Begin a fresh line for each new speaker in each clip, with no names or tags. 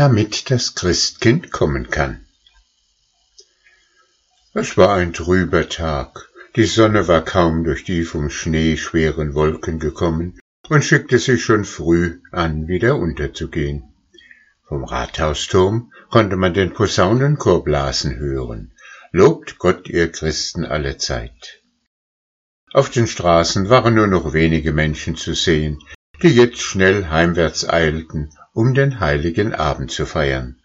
damit das Christkind kommen kann. Es war ein trüber Tag. Die Sonne war kaum durch die vom Schnee schweren Wolken gekommen und schickte sich schon früh an, wieder unterzugehen. Vom Rathausturm konnte man den Posaunenchor blasen hören. Lobt Gott, ihr Christen, alle Zeit. Auf den Straßen waren nur noch wenige Menschen zu sehen, die jetzt schnell heimwärts eilten, um den heiligen Abend zu feiern.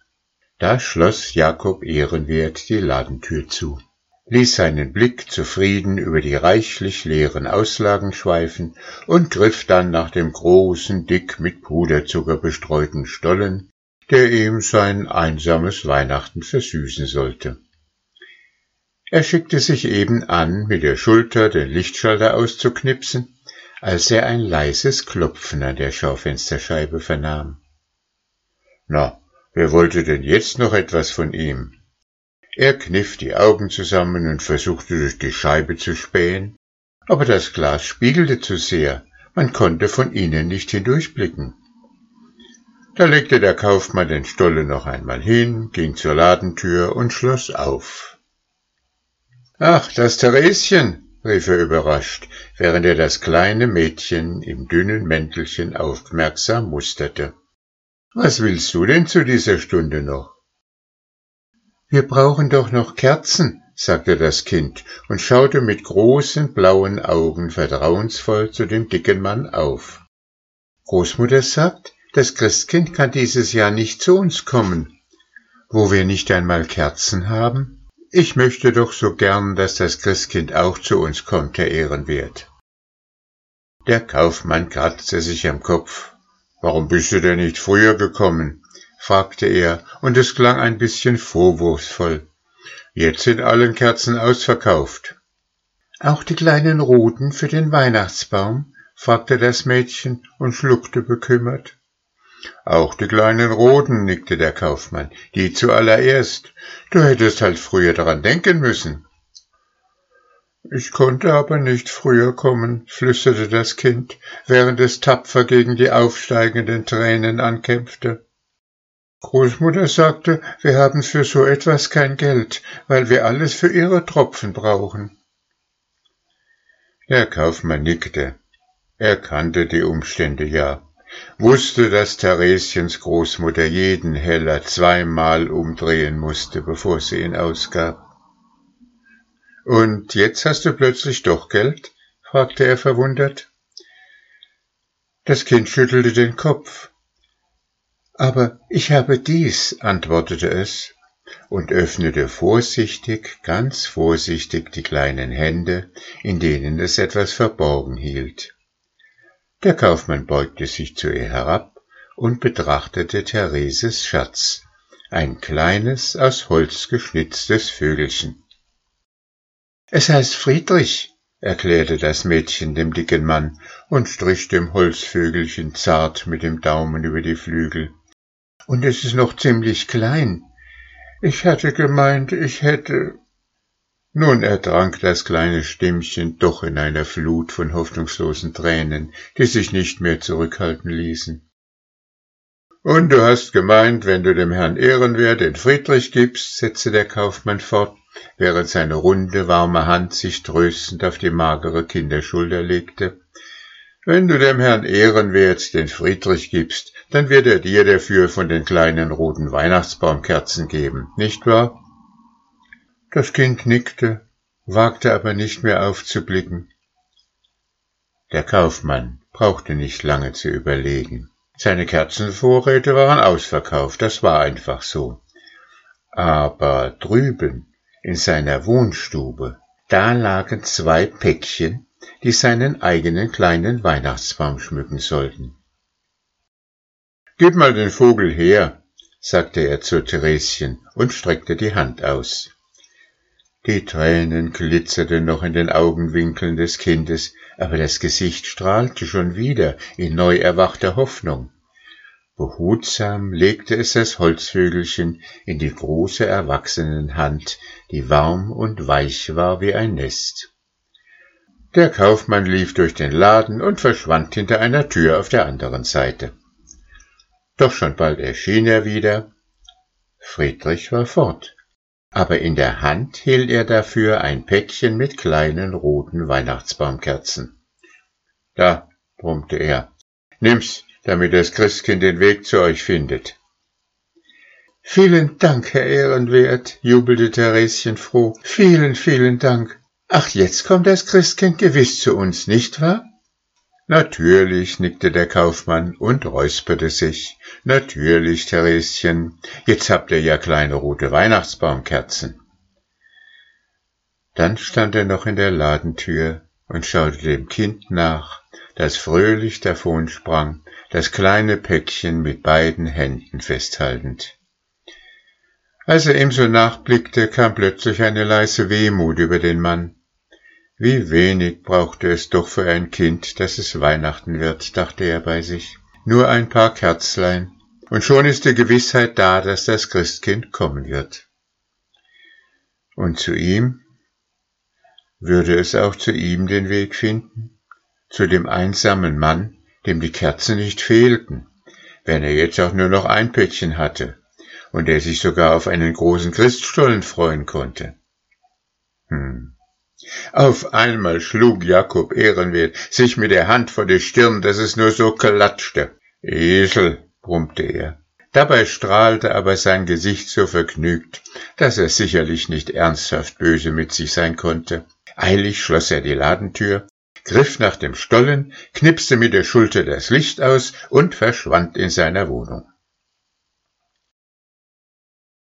Da schloss Jakob ehrenwert die Ladentür zu, ließ seinen Blick zufrieden über die reichlich leeren Auslagen schweifen und griff dann nach dem großen, dick mit Puderzucker bestreuten Stollen, der ihm sein einsames Weihnachten versüßen sollte. Er schickte sich eben an, mit der Schulter den Lichtschalter auszuknipsen, als er ein leises Klopfen an der Schaufensterscheibe vernahm. Na, Wer wollte denn jetzt noch etwas von ihm? Er kniff die Augen zusammen und versuchte durch die Scheibe zu spähen, aber das Glas spiegelte zu sehr, man konnte von innen nicht hindurchblicken. Da legte der Kaufmann den Stolle noch einmal hin, ging zur Ladentür und schloss auf. Ach, das Thereschen, rief er überrascht, während er das kleine Mädchen im dünnen Mäntelchen aufmerksam musterte. Was willst du denn zu dieser Stunde noch? Wir brauchen doch noch Kerzen, sagte das Kind und schaute mit großen blauen Augen vertrauensvoll zu dem dicken Mann auf. Großmutter sagt, das Christkind kann dieses Jahr nicht zu uns kommen, wo wir nicht einmal Kerzen haben. Ich möchte doch so gern, dass das Christkind auch zu uns kommt, Herr Ehrenwert. Der Kaufmann kratzte sich am Kopf. Warum bist du denn nicht früher gekommen? fragte er, und es klang ein bisschen vorwurfsvoll. Jetzt sind allen Kerzen ausverkauft. Auch die kleinen Roten für den Weihnachtsbaum? fragte das Mädchen und schluckte bekümmert. Auch die kleinen Roten, nickte der Kaufmann, die zuallererst. Du hättest halt früher daran denken müssen. Ich konnte aber nicht früher kommen, flüsterte das Kind, während es tapfer gegen die aufsteigenden Tränen ankämpfte. Großmutter sagte, wir haben für so etwas kein Geld, weil wir alles für ihre Tropfen brauchen. Der Kaufmann nickte. Er kannte die Umstände ja, wusste, dass Theresiens Großmutter jeden Heller zweimal umdrehen musste, bevor sie ihn ausgab. Und jetzt hast du plötzlich doch Geld? fragte er verwundert. Das Kind schüttelte den Kopf. Aber ich habe dies, antwortete es und öffnete vorsichtig, ganz vorsichtig die kleinen Hände, in denen es etwas verborgen hielt. Der Kaufmann beugte sich zu ihr herab und betrachtete Thereses Schatz, ein kleines, aus Holz geschnitztes Vögelchen. Es heißt Friedrich, erklärte das Mädchen dem dicken Mann und strich dem Holzvögelchen zart mit dem Daumen über die Flügel. Und es ist noch ziemlich klein. Ich hatte gemeint, ich hätte. Nun ertrank das kleine Stimmchen doch in einer Flut von hoffnungslosen Tränen, die sich nicht mehr zurückhalten ließen. Und du hast gemeint, wenn du dem Herrn Ehrenwert den Friedrich gibst, setzte der Kaufmann fort, während seine runde, warme Hand sich tröstend auf die magere Kinderschulter legte. Wenn du dem Herrn Ehrenwert den Friedrich gibst, dann wird er dir dafür von den kleinen roten Weihnachtsbaumkerzen geben, nicht wahr? Das Kind nickte, wagte aber nicht mehr aufzublicken. Der Kaufmann brauchte nicht lange zu überlegen. Seine Kerzenvorräte waren ausverkauft, das war einfach so. Aber drüben in seiner Wohnstube. Da lagen zwei Päckchen, die seinen eigenen kleinen Weihnachtsbaum schmücken sollten. Gib mal den Vogel her, sagte er zu Thereschen und streckte die Hand aus. Die Tränen glitzerten noch in den Augenwinkeln des Kindes, aber das Gesicht strahlte schon wieder in neu erwachter Hoffnung. Behutsam legte es das Holzvögelchen in die große Erwachsenenhand, die warm und weich war wie ein Nest. Der Kaufmann lief durch den Laden und verschwand hinter einer Tür auf der anderen Seite. Doch schon bald erschien er wieder. Friedrich war fort, aber in der Hand hielt er dafür ein Päckchen mit kleinen roten Weihnachtsbaumkerzen. Da, brummte er, nimm's, damit das Christkind den Weg zu euch findet. Vielen Dank, Herr Ehrenwert, jubelte Thereschen froh. Vielen, vielen Dank. Ach, jetzt kommt das Christkind gewiss zu uns, nicht wahr? Natürlich, nickte der Kaufmann und räusperte sich. Natürlich, Thereschen. Jetzt habt ihr ja kleine rote Weihnachtsbaumkerzen. Dann stand er noch in der Ladentür und schaute dem Kind nach, das fröhlich davonsprang, das kleine Päckchen mit beiden Händen festhaltend. Als er ihm so nachblickte, kam plötzlich eine leise Wehmut über den Mann. Wie wenig brauchte es doch für ein Kind, dass es Weihnachten wird, dachte er bei sich. Nur ein paar Kerzlein, und schon ist die Gewissheit da, dass das Christkind kommen wird. Und zu ihm? Würde es auch zu ihm den Weg finden? Zu dem einsamen Mann, dem die Kerzen nicht fehlten, wenn er jetzt auch nur noch ein Päckchen hatte, und der sich sogar auf einen großen Christstollen freuen konnte. Hm. Auf einmal schlug Jakob Ehrenwert sich mit der Hand vor die Stirn, dass es nur so klatschte. Esel, brummte er. Dabei strahlte aber sein Gesicht so vergnügt, dass er sicherlich nicht ernsthaft böse mit sich sein konnte. Eilig schloss er die Ladentür, griff nach dem Stollen, knipste mit der Schulter das Licht aus und verschwand in seiner Wohnung.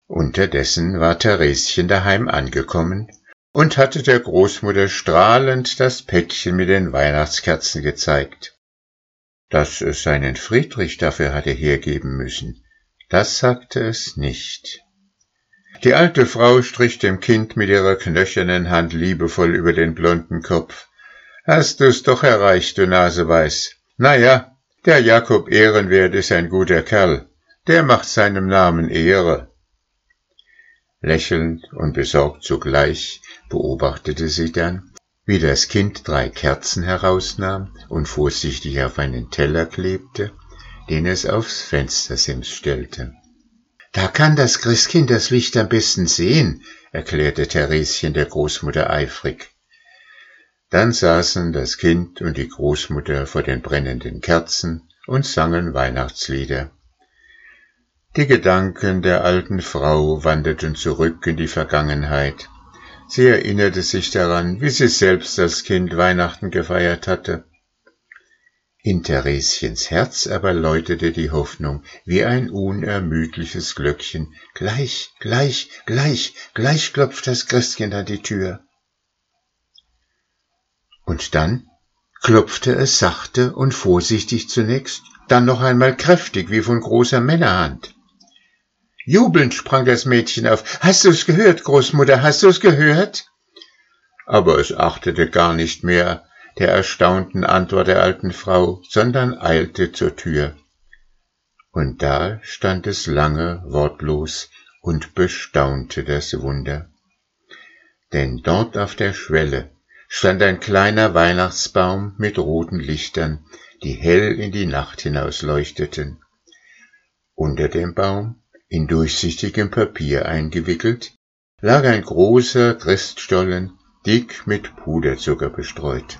Unterdessen war Thereschen daheim angekommen und hatte der Großmutter strahlend das Päckchen mit den Weihnachtskerzen gezeigt. Dass es seinen Friedrich dafür hatte hergeben müssen, das sagte es nicht. Die alte Frau strich dem Kind mit ihrer knöchernen Hand liebevoll über den blonden Kopf. Hast du's doch erreicht, du Naseweiß. Na ja, der Jakob Ehrenwert ist ein guter Kerl. Der macht seinem Namen Ehre. Lächelnd und besorgt zugleich beobachtete sie dann, wie das Kind drei Kerzen herausnahm und vorsichtig auf einen Teller klebte, den es aufs Fenstersims stellte. Da kann das Christkind das Licht am besten sehen, erklärte Thereschen der Großmutter eifrig. Dann saßen das Kind und die Großmutter vor den brennenden Kerzen und sangen Weihnachtslieder. Die Gedanken der alten Frau wanderten zurück in die Vergangenheit. Sie erinnerte sich daran, wie sie selbst als Kind Weihnachten gefeiert hatte. In Thereschens Herz aber läutete die Hoffnung wie ein unermüdliches Glöckchen. Gleich, gleich, gleich, gleich klopft das Christkind an die Tür. Und dann klopfte es sachte und vorsichtig zunächst, dann noch einmal kräftig wie von großer Männerhand. Jubelnd sprang das Mädchen auf. Hast du's gehört, Großmutter, hast du's gehört? Aber es achtete gar nicht mehr der erstaunten Antwort der alten Frau, sondern eilte zur Tür. Und da stand es lange wortlos und bestaunte das Wunder. Denn dort auf der Schwelle stand ein kleiner Weihnachtsbaum mit roten Lichtern, die hell in die Nacht hinaus leuchteten. Unter dem Baum in durchsichtigem Papier eingewickelt, lag ein großer Christstollen, dick mit Puderzucker bestreut.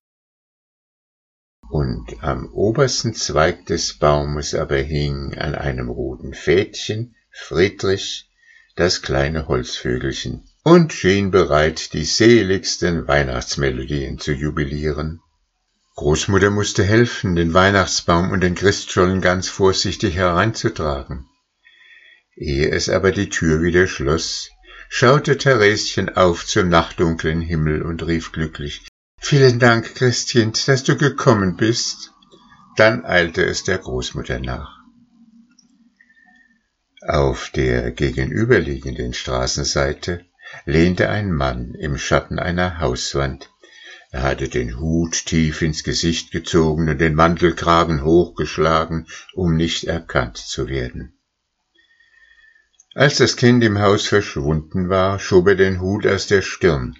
Und am obersten Zweig des Baumes aber hing an einem roten Fädchen Friedrich, das kleine Holzvögelchen, und schien bereit, die seligsten Weihnachtsmelodien zu jubilieren. Großmutter musste helfen, den Weihnachtsbaum und den Christstollen ganz vorsichtig hereinzutragen. Ehe es aber die Tür wieder schloss, schaute Thereschen auf zum nachtdunklen Himmel und rief glücklich, Vielen Dank, Christkind, dass du gekommen bist. Dann eilte es der Großmutter nach. Auf der gegenüberliegenden Straßenseite lehnte ein Mann im Schatten einer Hauswand. Er hatte den Hut tief ins Gesicht gezogen und den Mantelkragen hochgeschlagen, um nicht erkannt zu werden. Als das Kind im Haus verschwunden war, schob er den Hut aus der Stirn.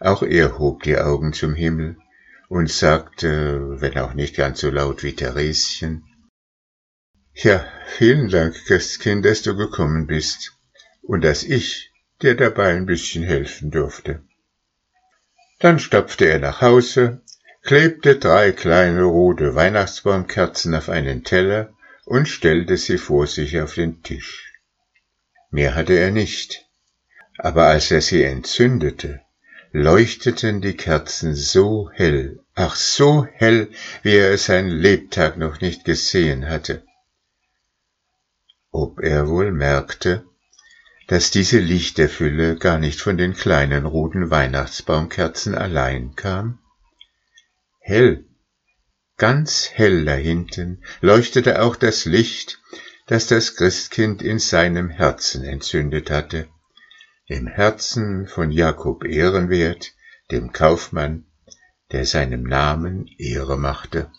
Auch er hob die Augen zum Himmel und sagte, wenn auch nicht ganz so laut wie Thereschen, Ja, vielen Dank, Christkind, dass du gekommen bist und dass ich dir dabei ein bisschen helfen durfte. Dann stapfte er nach Hause, klebte drei kleine rote Weihnachtsbaumkerzen auf einen Teller und stellte sie vor sich auf den Tisch. Mehr hatte er nicht, aber als er sie entzündete, leuchteten die Kerzen so hell, ach so hell, wie er es sein Lebtag noch nicht gesehen hatte. Ob er wohl merkte, dass diese Lichterfülle gar nicht von den kleinen roten Weihnachtsbaumkerzen allein kam? Hell, ganz hell dahinten leuchtete auch das Licht, das das Christkind in seinem Herzen entzündet hatte, im Herzen von Jakob Ehrenwert, dem Kaufmann, der seinem Namen Ehre machte.